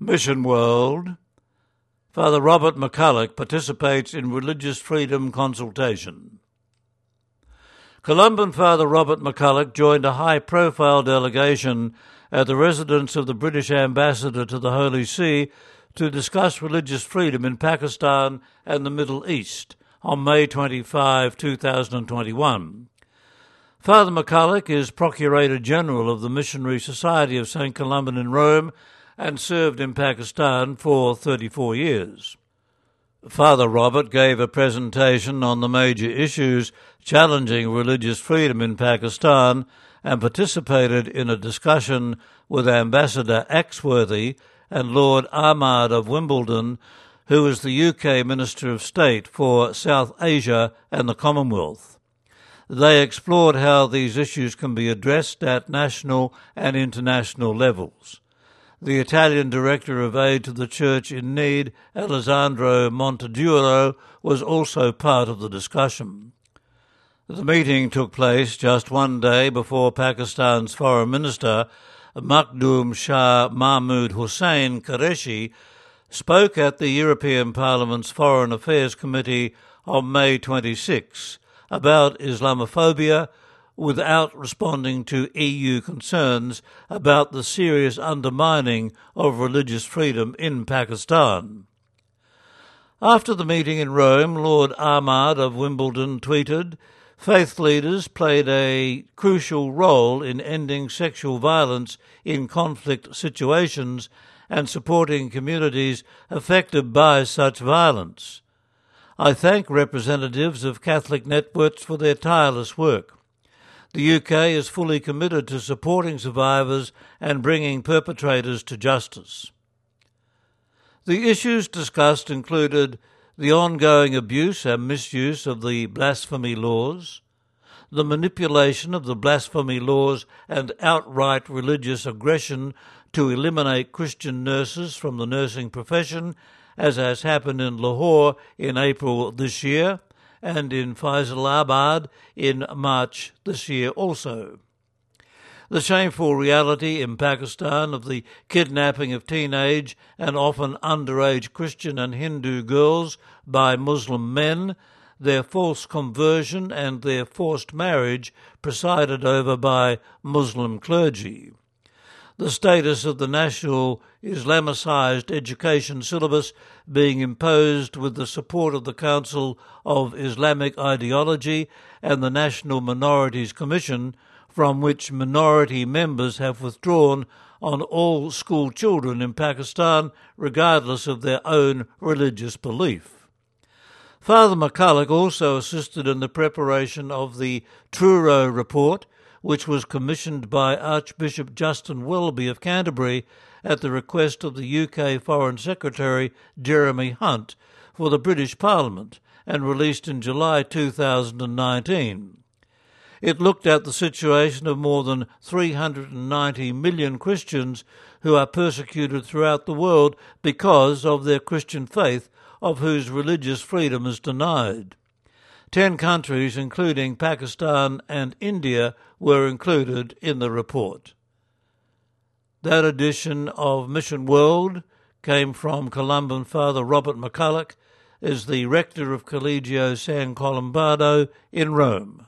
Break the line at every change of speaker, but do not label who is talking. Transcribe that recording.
Mission World, Father Robert McCulloch participates in religious freedom consultation. Columban Father Robert McCulloch joined a high profile delegation at the residence of the British ambassador to the Holy See to discuss religious freedom in Pakistan and the Middle East on May 25, 2021. Father McCulloch is Procurator General of the Missionary Society of St. Columban in Rome and served in Pakistan for 34 years. Father Robert gave a presentation on the major issues challenging religious freedom in Pakistan and participated in a discussion with Ambassador Axworthy and Lord Ahmad of Wimbledon, who is the UK Minister of State for South Asia and the Commonwealth. They explored how these issues can be addressed at national and international levels. The Italian Director of Aid to the Church in Need, Alessandro Monteduro, was also part of the discussion. The meeting took place just one day before Pakistan's Foreign Minister, Makhdoom Shah Mahmood Hussain Qureshi, spoke at the European Parliament's Foreign Affairs Committee on May 26 about Islamophobia without responding to EU concerns about the serious undermining of religious freedom in Pakistan. After the meeting in Rome, Lord Ahmad of Wimbledon tweeted, Faith leaders played a crucial role in ending sexual violence in conflict situations and supporting communities affected by such violence. I thank representatives of Catholic networks for their tireless work. The UK is fully committed to supporting survivors and bringing perpetrators to justice. The issues discussed included the ongoing abuse and misuse of the blasphemy laws, the manipulation of the blasphemy laws and outright religious aggression to eliminate Christian nurses from the nursing profession, as has happened in Lahore in April this year, and in Faisalabad in March this year also. The shameful reality in Pakistan of the kidnapping of teenage and often underage Christian and Hindu girls by Muslim men, their false conversion and their forced marriage presided over by Muslim clergy the status of the national Islamicized education syllabus being imposed with the support of the Council of Islamic Ideology and the National Minorities Commission, from which minority members have withdrawn on all school children in Pakistan, regardless of their own religious belief. Father McCulloch also assisted in the preparation of the Truro report, which was commissioned by Archbishop Justin Welby of Canterbury at the request of the UK Foreign Secretary Jeremy Hunt for the British Parliament and released in July 2019. It looked at the situation of more than 390 million Christians who are persecuted throughout the world because of their Christian faith, of whose religious freedom is denied. Ten countries, including Pakistan and India, were included in the report. That edition of Mission World came from Columban Father Robert McCulloch, is the rector of Collegio San Colombano in Rome.